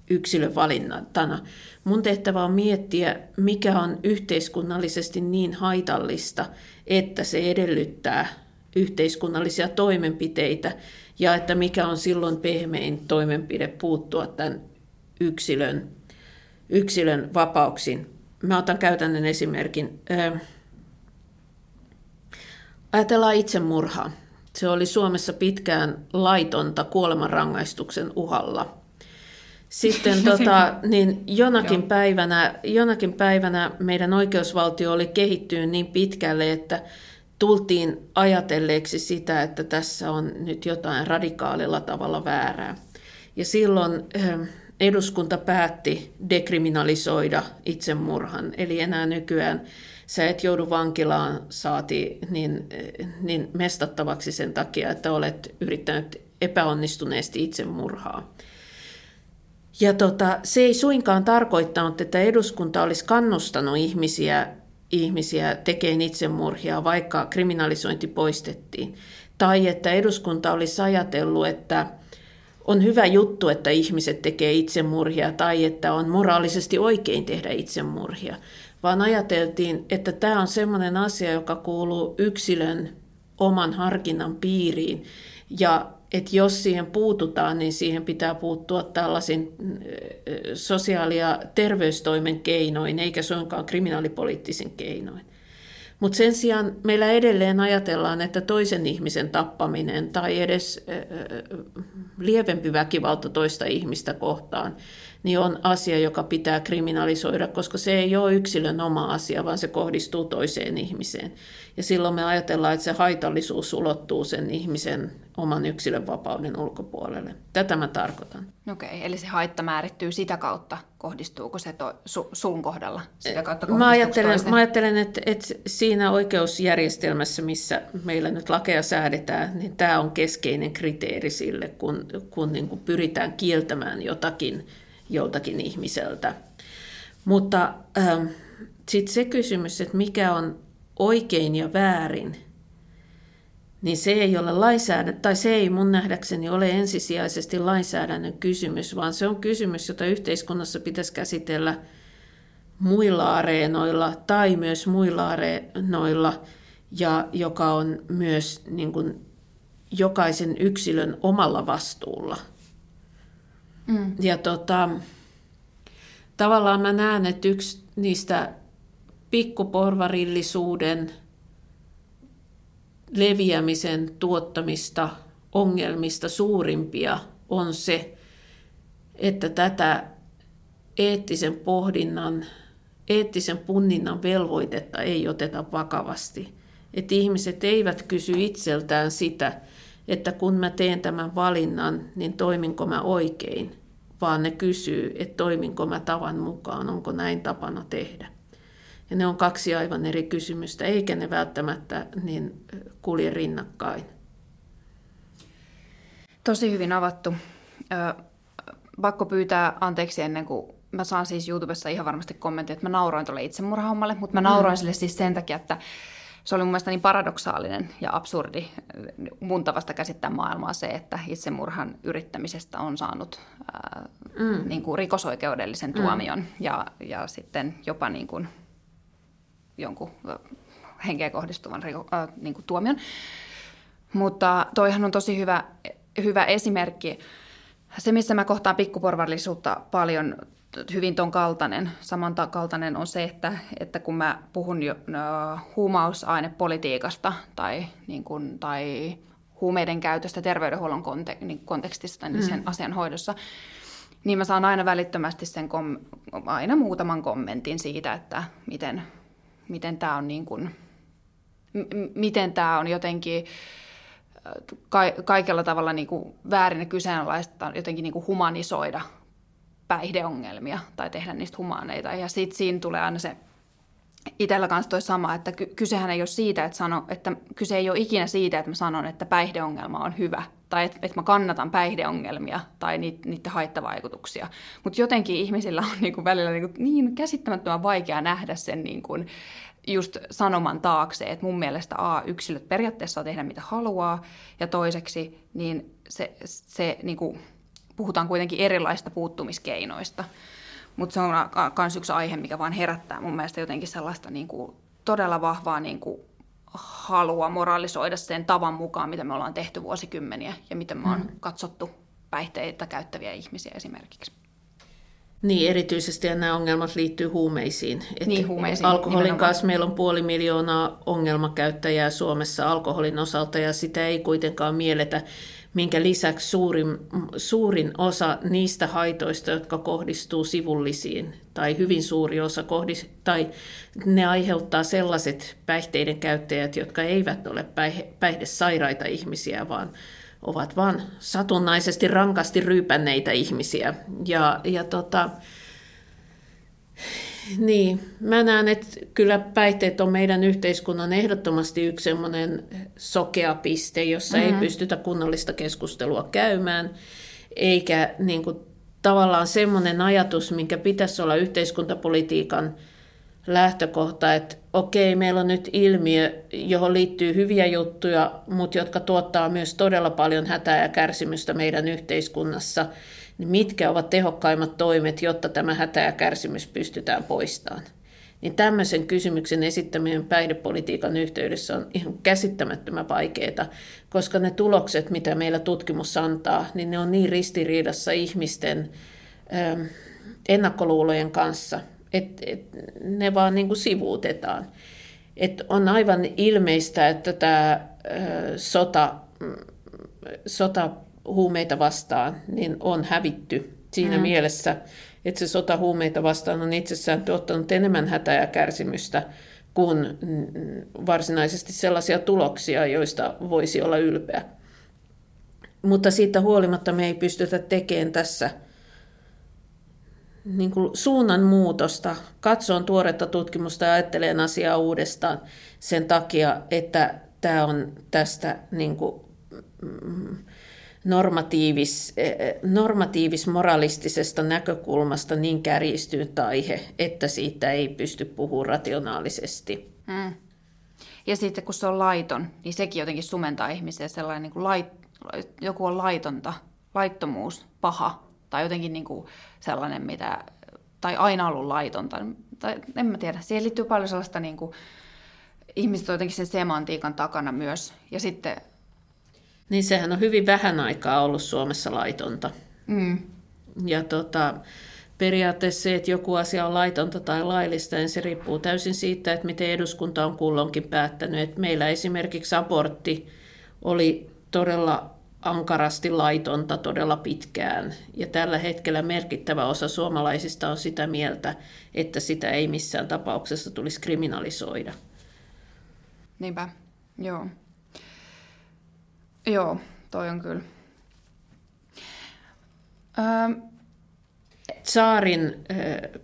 yksilön valinnantana. Mun tehtävä on miettiä, mikä on yhteiskunnallisesti niin haitallista, että se edellyttää yhteiskunnallisia toimenpiteitä ja että mikä on silloin pehmein toimenpide puuttua tämän yksilön, yksilön vapauksiin. Mä otan käytännön esimerkin. Ajatellaan itsemurhaa. Se oli Suomessa pitkään laitonta kuolemanrangaistuksen uhalla. Sitten tota, niin jonakin, päivänä, jonakin päivänä meidän oikeusvaltio oli kehittynyt niin pitkälle, että tultiin ajatelleeksi sitä, että tässä on nyt jotain radikaalilla tavalla väärää. Ja silloin ähm, eduskunta päätti dekriminalisoida itsemurhan, eli enää nykyään sä et joudu vankilaan saati niin, niin mestattavaksi sen takia, että olet yrittänyt epäonnistuneesti itsemurhaa. Ja tota, se ei suinkaan tarkoittanut, että eduskunta olisi kannustanut ihmisiä, ihmisiä tekemään itsemurhia, vaikka kriminalisointi poistettiin. Tai että eduskunta olisi ajatellut, että on hyvä juttu, että ihmiset tekee itsemurhia tai että on moraalisesti oikein tehdä itsemurhia, vaan ajateltiin, että tämä on sellainen asia, joka kuuluu yksilön oman harkinnan piiriin ja että jos siihen puututaan, niin siihen pitää puuttua tällaisin sosiaali- ja terveystoimen keinoin, eikä suinkaan kriminaalipoliittisin keinoin. Mutta sen sijaan meillä edelleen ajatellaan, että toisen ihmisen tappaminen tai edes lievempi väkivalta toista ihmistä kohtaan niin on asia, joka pitää kriminalisoida, koska se ei ole yksilön oma asia, vaan se kohdistuu toiseen ihmiseen. Ja silloin me ajatellaan, että se haitallisuus ulottuu sen ihmisen oman yksilön vapauden ulkopuolelle. Tätä mä tarkoitan. Okei, okay, eli se haitta määrittyy sitä kautta, kohdistuuko se to, su, sun kohdalla? Sitä kautta mä ajattelen, mä ajattelen että, että siinä oikeusjärjestelmässä, missä meillä nyt lakeja säädetään, niin tämä on keskeinen kriteeri sille, kun, kun niin kuin pyritään kieltämään jotakin joltakin ihmiseltä. Mutta ähm, sitten se kysymys, että mikä on oikein ja väärin, niin se ei ole lainsäädäntö, tai se ei mun nähdäkseni ole ensisijaisesti lainsäädännön kysymys, vaan se on kysymys, jota yhteiskunnassa pitäisi käsitellä muilla areenoilla tai myös muilla areenoilla, ja joka on myös niin kuin, jokaisen yksilön omalla vastuulla. Mm. Ja tota, tavallaan mä näen, että yksi niistä pikkuporvarillisuuden leviämisen tuottamista ongelmista suurimpia on se, että tätä eettisen pohdinnan, eettisen punninnan velvoitetta ei oteta vakavasti. Että ihmiset eivät kysy itseltään sitä, että kun mä teen tämän valinnan, niin toiminko mä oikein, vaan ne kysyy, että toiminko mä tavan mukaan, onko näin tapana tehdä. Ja ne on kaksi aivan eri kysymystä, eikä ne välttämättä niin kulje rinnakkain. Tosi hyvin avattu. Ö, pakko pyytää anteeksi ennen kuin mä saan siis YouTubessa ihan varmasti kommentti, että mä nauroin tuolle itsemurhahommalle, mutta mä nauroin mm. sille siis sen takia, että se oli mun mielestä niin paradoksaalinen ja absurdi mun tavasta käsittää maailmaa se, että itsemurhan yrittämisestä on saanut ää, mm. niin kuin rikosoikeudellisen mm. tuomion ja, ja sitten jopa niin kuin jonkun henkeen kohdistuvan riko, ää, niin kuin tuomion. Mutta toihan on tosi hyvä, hyvä esimerkki. Se, missä mä kohtaan pikkuporvallisuutta paljon hyvin ton kaltainen. Saman kaltainen on se, että, että kun mä puhun jo no, huumausainepolitiikasta tai, niin kun, tai huumeiden käytöstä terveydenhuollon kontek- niin kontekstista niin sen mm. asian hoidossa, niin mä saan aina välittömästi sen kom- aina muutaman kommentin siitä, että miten, miten tämä on niin kun, m- miten tämä on jotenkin ka- kaikella tavalla niin kuin väärin ja kyseenalaista jotenkin niin kuin humanisoida päihdeongelmia tai tehdä niistä humaaneita. Ja sitten siinä tulee aina se itsellä kanssa toi sama, että kysehän ei ole siitä, että, sano, että kyse ei ole ikinä siitä, että mä sanon, että päihdeongelma on hyvä tai että et mä kannatan päihdeongelmia tai niiden haittavaikutuksia. Mutta jotenkin ihmisillä on niinku välillä niinku niin käsittämättömän vaikea nähdä sen niinku just sanoman taakse, että mun mielestä A, yksilöt periaatteessa saa tehdä mitä haluaa, ja toiseksi niin se, se niinku, puhutaan kuitenkin erilaista puuttumiskeinoista. Mutta se on myös yksi aihe, mikä vaan herättää mun mielestä jotenkin sellaista niinku, todella vahvaa niinku, halua moralisoida sen tavan mukaan, mitä me ollaan tehty vuosikymmeniä ja miten me on mm. katsottu päihteitä käyttäviä ihmisiä esimerkiksi. Niin, erityisesti nämä ongelmat liittyy huumeisiin. Että niin, huumeisiin. Alkoholin nimenomaan. kanssa meillä on puoli miljoonaa ongelmakäyttäjää Suomessa alkoholin osalta ja sitä ei kuitenkaan mielletä minkä lisäksi suurin, suurin osa niistä haitoista, jotka kohdistuu sivullisiin, tai hyvin suuri osa, kohdist, tai ne aiheuttaa sellaiset päihteiden käyttäjät, jotka eivät ole päihde, päihdesairaita ihmisiä, vaan ovat vain satunnaisesti rankasti ryypänneitä ihmisiä. Ja, ja tota, niin, mä näen, että kyllä päihteet on meidän yhteiskunnan ehdottomasti yksi semmoinen sokea piste, jossa mm-hmm. ei pystytä kunnollista keskustelua käymään, eikä niin kuin, tavallaan semmoinen ajatus, minkä pitäisi olla yhteiskuntapolitiikan lähtökohta, että okei, meillä on nyt ilmiö, johon liittyy hyviä juttuja, mutta jotka tuottaa myös todella paljon hätää ja kärsimystä meidän yhteiskunnassa – niin mitkä ovat tehokkaimmat toimet, jotta tämä hätä ja kärsimys pystytään poistamaan. Niin tämmöisen kysymyksen esittäminen päihdepolitiikan yhteydessä on ihan käsittämättömän vaikeaa, koska ne tulokset, mitä meillä tutkimus antaa, niin ne on niin ristiriidassa ihmisten ennakkoluulojen kanssa, että et ne vaan niin kuin sivuutetaan. Et on aivan ilmeistä, että tämä sota, mm, sota huumeita vastaan, niin on hävitty siinä mm. mielessä, että se sota huumeita vastaan on itsessään tuottanut enemmän hätää ja kärsimystä kuin varsinaisesti sellaisia tuloksia, joista voisi olla ylpeä. Mutta siitä huolimatta me ei pystytä tekemään tässä niin kuin suunnan muutosta, katsoon tuoretta tutkimusta ja ajattelen asiaa uudestaan sen takia, että tämä on tästä niin kuin, mm, normatiivis, normatiivis-moralistisesta näkökulmasta niin kärjistynyt aihe, että siitä ei pysty puhumaan rationaalisesti. Mm. Ja sitten kun se on laiton, niin sekin jotenkin sumentaa ihmisiä sellainen, niin kuin lait, joku on laitonta, laittomuus, paha, tai jotenkin niin kuin sellainen, mitä, tai aina ollut laitonta. Tai en mä tiedä, siihen liittyy paljon sellaista, niin kuin, ihmiset on jotenkin sen semantiikan takana myös. Ja sitten niin sehän on hyvin vähän aikaa ollut Suomessa laitonta. Mm. Ja tota, periaatteessa se, että joku asia on laitonta tai laillista, niin se riippuu täysin siitä, että miten eduskunta on kullonkin päättänyt. Että meillä esimerkiksi abortti oli todella ankarasti laitonta todella pitkään. Ja tällä hetkellä merkittävä osa suomalaisista on sitä mieltä, että sitä ei missään tapauksessa tulisi kriminalisoida. Niinpä, joo. Joo, toi on kyllä. Öö, Saarin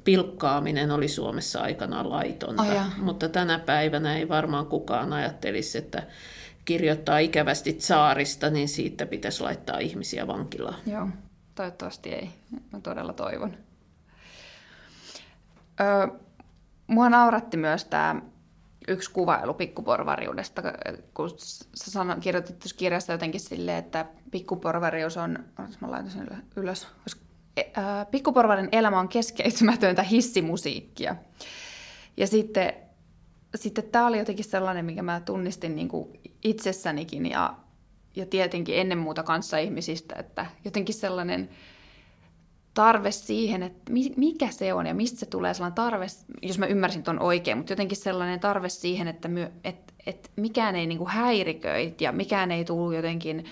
pilkkaaminen oli Suomessa aikanaan laitonta, oh, mutta tänä päivänä ei varmaan kukaan ajattelisi, että kirjoittaa ikävästi saarista, niin siitä pitäisi laittaa ihmisiä vankilaan. Joo, toivottavasti ei. Mä todella toivon. Öö, mua nauratti myös tämä yksi kuvailu pikkuporvariudesta, kun sä sano, kirjoitit tuossa kirjassa jotenkin silleen, että pikkuporvarius on, mä laitan sen ylös, ää, pikkuporvarin elämä on keskeytymätöntä hissimusiikkia. Ja sitten, sitten tämä oli jotenkin sellainen, mikä mä tunnistin niin kuin itsessänikin ja, ja tietenkin ennen muuta kanssa ihmisistä, että jotenkin sellainen tarve siihen, että mikä se on ja mistä se tulee sellainen tarve, jos mä ymmärsin ton oikein, mutta jotenkin sellainen tarve siihen, että, my, että, että mikään ei niinku häiriköi ja mikään ei tule jotenkin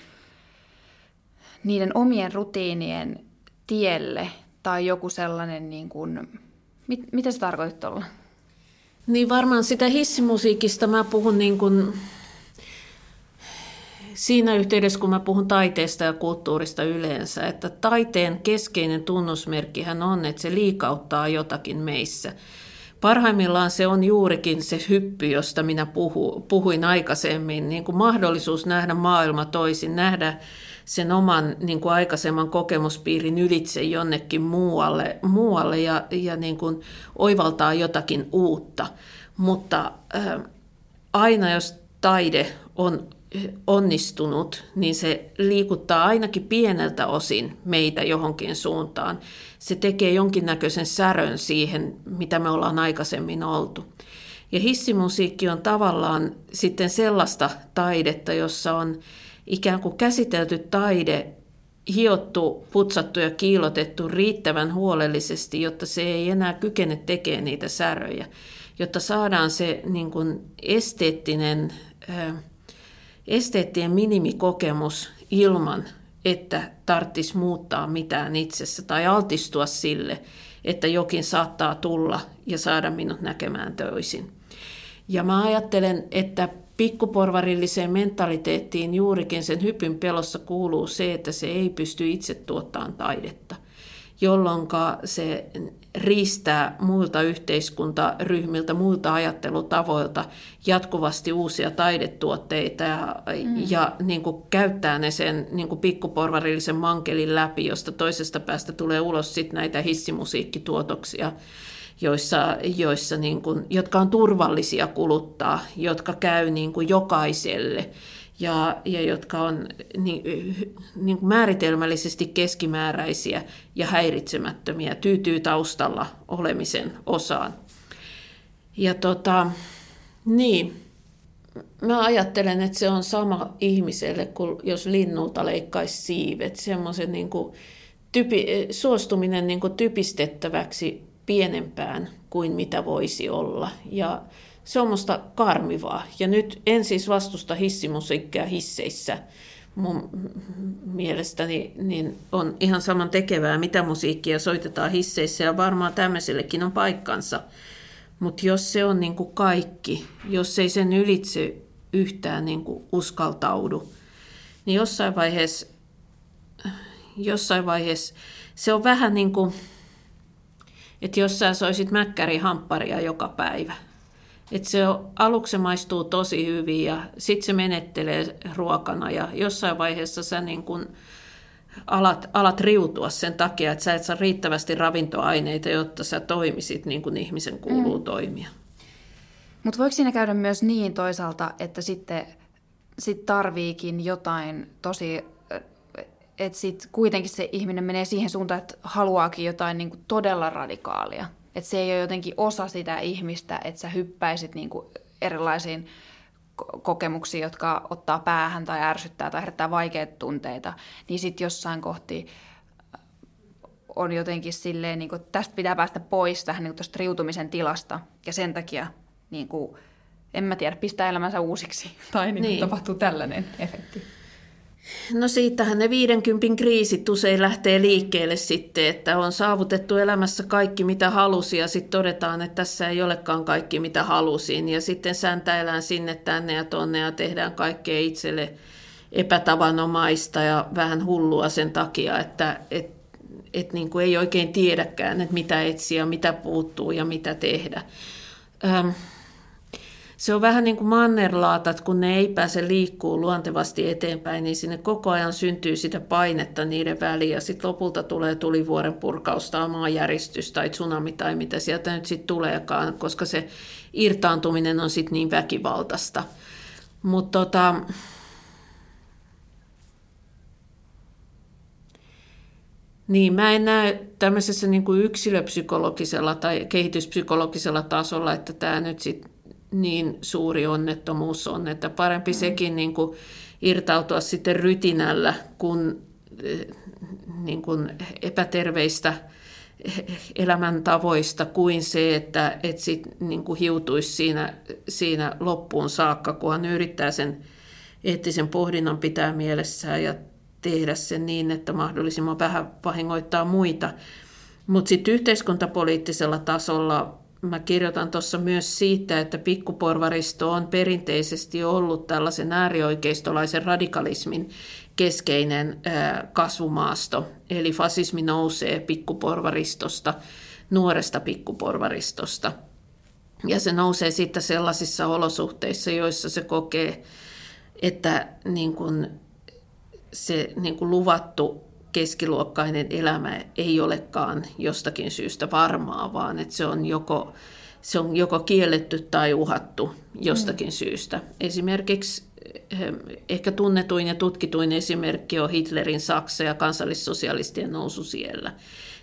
niiden omien rutiinien tielle tai joku sellainen, niin kuin, mit, mitä se tarkoittaa olla? Niin varmaan sitä hissimusiikista mä puhun niin kuin siinä yhteydessä, kun mä puhun taiteesta ja kulttuurista yleensä, että taiteen keskeinen tunnusmerkkihän on, että se liikauttaa jotakin meissä. Parhaimmillaan se on juurikin se hyppy, josta minä puhu, puhuin aikaisemmin, niin kuin mahdollisuus nähdä maailma toisin, nähdä, sen oman niin kuin aikaisemman kokemuspiirin ylitse jonnekin muualle, muualle ja, ja niin kuin oivaltaa jotakin uutta. Mutta äh, aina jos taide on onnistunut, niin se liikuttaa ainakin pieneltä osin meitä johonkin suuntaan. Se tekee jonkinnäköisen särön siihen, mitä me ollaan aikaisemmin oltu. Ja hissimusiikki on tavallaan sitten sellaista taidetta, jossa on ikään kuin käsitelty taide hiottu, putsattu ja kiilotettu riittävän huolellisesti, jotta se ei enää kykene tekemään niitä säröjä, jotta saadaan se niin kuin esteettinen, esteettien minimikokemus ilman, että tarvitsisi muuttaa mitään itsessä tai altistua sille, että jokin saattaa tulla ja saada minut näkemään toisin. Ja mä ajattelen, että pikkuporvarilliseen mentaliteettiin juurikin sen hypyn pelossa kuuluu se, että se ei pysty itse tuottamaan taidetta, jolloin se riistää muilta yhteiskuntaryhmiltä, muilta ajattelutavoilta jatkuvasti uusia taidetuotteita ja, mm. ja niin kuin käyttää ne sen niin kuin pikkuporvarillisen mankelin läpi, josta toisesta päästä tulee ulos sit näitä hissimusiikkituotoksia joissa, joissa niin kuin, jotka on turvallisia kuluttaa, jotka käy niin kuin jokaiselle ja, ja jotka on niin, niin kuin määritelmällisesti keskimääräisiä ja häiritsemättömiä, tyytyy taustalla olemisen osaan. Ja tota, niin, mä ajattelen, että se on sama ihmiselle, kuin jos linnulta leikkaisi siivet. Semmoisen niin kuin, typi, suostuminen niin kuin typistettäväksi pienempään kuin mitä voisi olla. Ja se on musta karmivaa. Ja nyt en siis vastusta hissimusiikkia hisseissä. Mun mielestäni niin on ihan saman tekevää, mitä musiikkia soitetaan hisseissä ja varmaan tämmöisellekin on paikkansa. Mutta jos se on niin kuin kaikki, jos ei sen ylitse yhtään niin kuin uskaltaudu, niin jossain vaiheessa, jossain vaiheessa se on vähän niin kuin että jos sä soisit mäkkärihampparia joka päivä, että se on, aluksi se maistuu tosi hyvin ja sitten se menettelee ruokana ja jossain vaiheessa sä niin kun alat, alat riutua sen takia, että sä et saa riittävästi ravintoaineita, jotta sä toimisit niin kuin ihmisen kuuluu mm. toimia. Mutta voiko siinä käydä myös niin toisaalta, että sitten sit tarviikin jotain tosi että sitten kuitenkin se ihminen menee siihen suuntaan, että haluaakin jotain niin kuin todella radikaalia. Että se ei ole jotenkin osa sitä ihmistä, että sä hyppäisit niin kuin erilaisiin kokemuksiin, jotka ottaa päähän tai ärsyttää tai herättää vaikeita tunteita, niin sitten jossain kohti äh, on jotenkin silleen, niin kuin, että tästä pitää päästä pois tähän niin tuosta riutumisen tilasta. Ja sen takia, niin kuin, en mä tiedä, pistää elämänsä uusiksi tai niin niin. tapahtuu tällainen efekti. No siitähän ne 50 kriisit usein lähtee liikkeelle sitten, että on saavutettu elämässä kaikki mitä halusi ja sitten todetaan, että tässä ei olekaan kaikki mitä halusin ja sitten säntäillään sinne tänne ja tonne ja tehdään kaikkea itselle epätavanomaista ja vähän hullua sen takia, että et, et niin kuin ei oikein tiedäkään, että mitä etsiä, mitä puuttuu ja mitä tehdä. Ähm, se on vähän niin kuin mannerlaatat, kun ne ei pääse liikkuu luontevasti eteenpäin, niin sinne koko ajan syntyy sitä painetta niiden väliin ja sitten lopulta tulee tulivuoren purkaus tai maanjäristys tai tsunami tai mitä sieltä nyt sitten tuleekaan, koska se irtaantuminen on sitten niin väkivaltaista. Mutta tota, Niin, mä en näe tämmöisessä niin kuin yksilöpsykologisella tai kehityspsykologisella tasolla, että tämä nyt sit niin suuri onnettomuus on, että parempi mm. sekin niin kuin irtautua sitten rytinällä kuin, eh, niin kuin epäterveistä elämäntavoista kuin se, että et sit niin kuin hiutuisi siinä, siinä loppuun saakka, kunhan yrittää sen eettisen pohdinnan pitää mielessään ja tehdä sen niin, että mahdollisimman vähän vahingoittaa muita. Mutta sitten yhteiskuntapoliittisella tasolla Mä kirjoitan tuossa myös siitä, että pikkuporvaristo on perinteisesti ollut tällaisen äärioikeistolaisen radikalismin keskeinen kasvumaasto. Eli fasismi nousee pikkuporvaristosta, nuoresta pikkuporvaristosta. Ja se nousee sitten sellaisissa olosuhteissa, joissa se kokee, että niin kun se niin kuin luvattu keskiluokkainen elämä ei olekaan jostakin syystä varmaa, vaan että se on joko, se on joko kielletty tai uhattu jostakin mm. syystä. Esimerkiksi eh, ehkä tunnetuin ja tutkituin esimerkki on Hitlerin Saksa ja kansallissosialistien nousu siellä.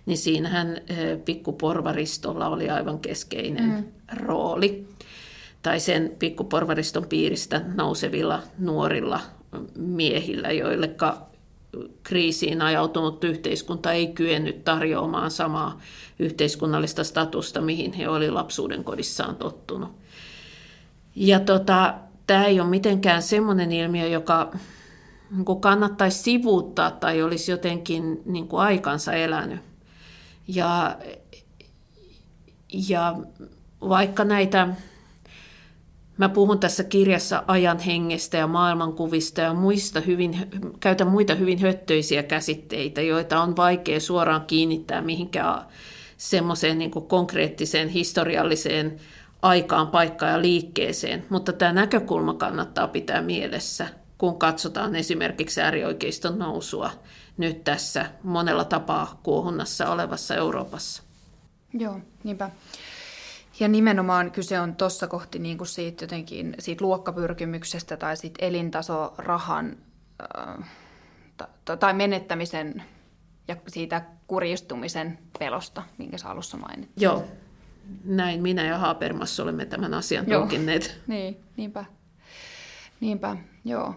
Niin siinähän eh, pikkuporvaristolla oli aivan keskeinen mm. rooli. Tai sen pikkuporvariston piiristä nousevilla nuorilla miehillä, joilleka kriisiin ajautunut yhteiskunta ei kyennyt tarjoamaan samaa yhteiskunnallista statusta, mihin he olivat lapsuuden kodissaan tottunut. Ja tota, tämä ei ole mitenkään semmoinen ilmiö, joka niin kannattaisi sivuuttaa tai olisi jotenkin niin kuin aikansa elänyt. Ja, ja vaikka näitä Mä puhun tässä kirjassa ajan hengestä ja maailmankuvista ja muista hyvin, käytän muita hyvin höttöisiä käsitteitä, joita on vaikea suoraan kiinnittää mihinkään semmoiseen niin konkreettiseen historialliseen aikaan, paikkaan ja liikkeeseen. Mutta tämä näkökulma kannattaa pitää mielessä, kun katsotaan esimerkiksi äärioikeiston nousua nyt tässä monella tapaa kuohunnassa olevassa Euroopassa. Joo, niinpä. Ja nimenomaan kyse on tuossa kohti niin kuin siitä jotenkin siitä luokkapyrkimyksestä tai siitä elintasorahan tai menettämisen ja siitä kurjistumisen pelosta, minkä sä alussa mainitsit. Joo, näin minä ja Habermas olemme tämän asian tulkinneet. niin, niinpä. Niinpä, joo.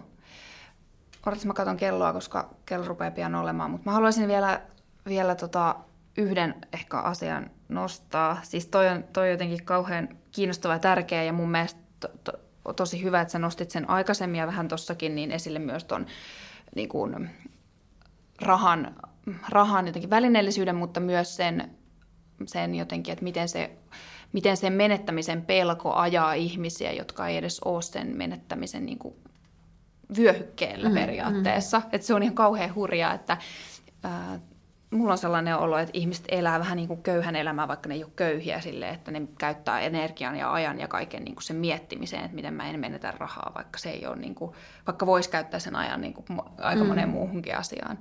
Odotas, mä katson kelloa, koska kello rupeaa pian olemaan, mutta mä haluaisin vielä, vielä tota yhden ehkä asian nostaa. Siis toi on, toi on jotenkin kauhean kiinnostava ja tärkeä ja mun mielestä to, to, tosi hyvä, että sä nostit sen aikaisemmin ja vähän tossakin niin esille myös ton niin kuin, rahan, rahan jotenkin välineellisyyden, mutta myös sen, sen jotenkin, että miten se, miten sen menettämisen pelko ajaa ihmisiä, jotka ei edes ole sen menettämisen niin kuin vyöhykkeellä mm, periaatteessa. Mm. Että se on ihan kauhean hurjaa, että ää, mulla on sellainen olo, että ihmiset elää vähän niin kuin köyhän elämää, vaikka ne ei ole köyhiä sille, että ne käyttää energian ja ajan ja kaiken niin kuin sen miettimiseen, että miten mä en menetä rahaa, vaikka se ei ole niin kuin, vaikka voisi käyttää sen ajan niin kuin aika moneen mm. muuhunkin asiaan.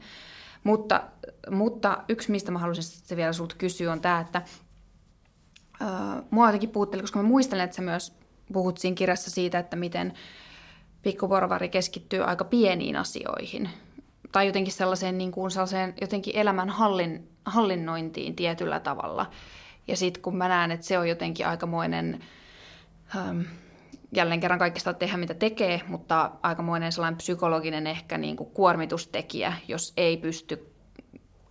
Mutta, mutta yksi, mistä mä haluaisin se vielä sulta kysyä, on tämä, että uh, mua jotenkin puhutteli, koska mä muistelen, että sä myös puhut siinä kirjassa siitä, että miten pikkuporvari keskittyy aika pieniin asioihin – tai jotenkin sellaiseen, niin kuin sellaiseen jotenkin elämän hallin, hallinnointiin tietyllä tavalla. Ja sitten kun mä näen, että se on jotenkin aikamoinen, ähm, jälleen kerran kaikista tehdä mitä tekee, mutta aikamoinen sellainen psykologinen ehkä niin kuin kuormitustekijä, jos ei pysty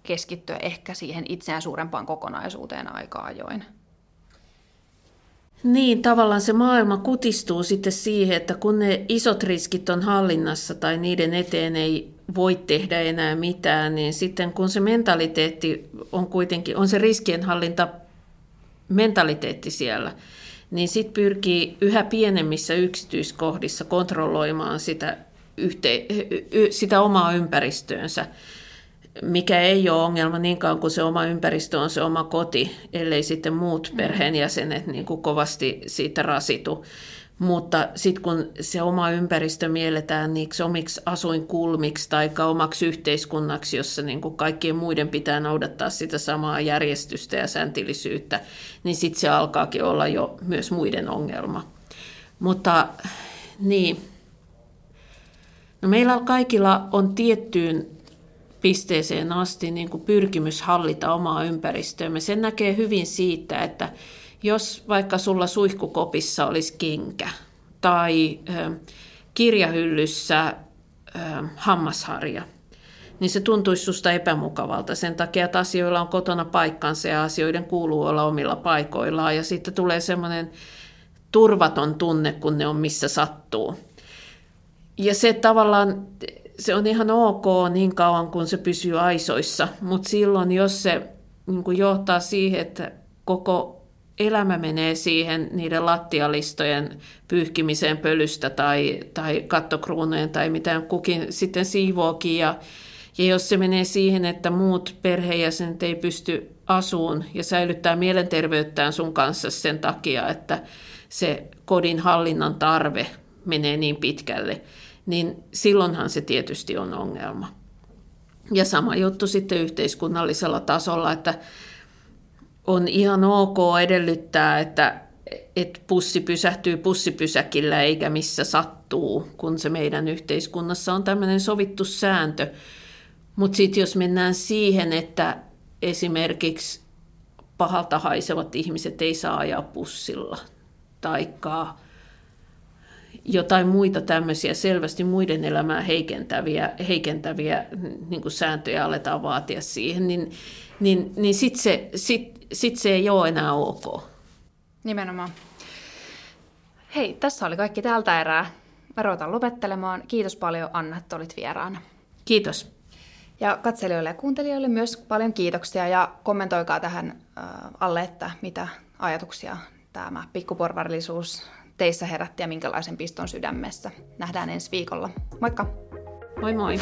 keskittyä ehkä siihen itseään suurempaan kokonaisuuteen aika ajoin. Niin, tavallaan se maailma kutistuu sitten siihen, että kun ne isot riskit on hallinnassa tai niiden eteen ei voi tehdä enää mitään, niin sitten kun se mentaliteetti on kuitenkin, on se riskienhallinta mentaliteetti siellä, niin sitten pyrkii yhä pienemmissä yksityiskohdissa kontrolloimaan sitä, yhte, sitä omaa ympäristöönsä, mikä ei ole ongelma niin kauan kuin se oma ympäristö on se oma koti, ellei sitten muut perheenjäsenet niin kuin kovasti siitä rasitu. Mutta sitten kun se oma ympäristö mielletään niiksi omiksi asuinkulmiksi tai omaksi yhteiskunnaksi, jossa niin kuin kaikkien muiden pitää noudattaa sitä samaa järjestystä ja säntillisyyttä, niin sitten se alkaakin olla jo myös muiden ongelma. Mutta niin, no meillä kaikilla on tiettyyn pisteeseen asti niin kuin pyrkimys hallita omaa ympäristöämme. Sen näkee hyvin siitä, että jos vaikka sulla suihkukopissa olisi kenkä tai kirjahyllyssä hammasharja, niin se tuntuisi susta epämukavalta sen takia, että asioilla on kotona paikkansa ja asioiden kuuluu olla omilla paikoillaan. Ja sitten tulee semmoinen turvaton tunne, kun ne on missä sattuu. Ja se tavallaan, se on ihan ok niin kauan, kun se pysyy aisoissa, mutta silloin, jos se niin johtaa siihen, että koko elämä menee siihen niiden lattialistojen pyyhkimiseen pölystä tai, tai kattokruunojen tai mitä kukin sitten siivoakin. Ja, ja jos se menee siihen, että muut perheenjäsenet ei pysty asuun ja säilyttää mielenterveyttään sun kanssa sen takia, että se kodin hallinnan tarve menee niin pitkälle, niin silloinhan se tietysti on ongelma. Ja sama juttu sitten yhteiskunnallisella tasolla, että on ihan ok edellyttää, että, että pussi pysähtyy pussipysäkillä eikä missä sattuu, kun se meidän yhteiskunnassa on tämmöinen sovittu sääntö. Mutta sitten jos mennään siihen, että esimerkiksi pahalta haisevat ihmiset ei saa ajaa pussilla, taikka jotain muita tämmöisiä selvästi muiden elämää heikentäviä, heikentäviä niin sääntöjä aletaan vaatia siihen, niin, niin, niin sitten se, sit, sit se ei ole enää ok. Nimenomaan. Hei, tässä oli kaikki tältä erää. Mä ruvetaan lopettelemaan. Kiitos paljon Anna, että olit vieraana. Kiitos. Ja katselijoille ja kuuntelijoille myös paljon kiitoksia ja kommentoikaa tähän alle, että mitä ajatuksia tämä pikkuporvarillisuus teissä herätti ja minkälaisen piston sydämessä. Nähdään ensi viikolla. Moikka! Moi moi!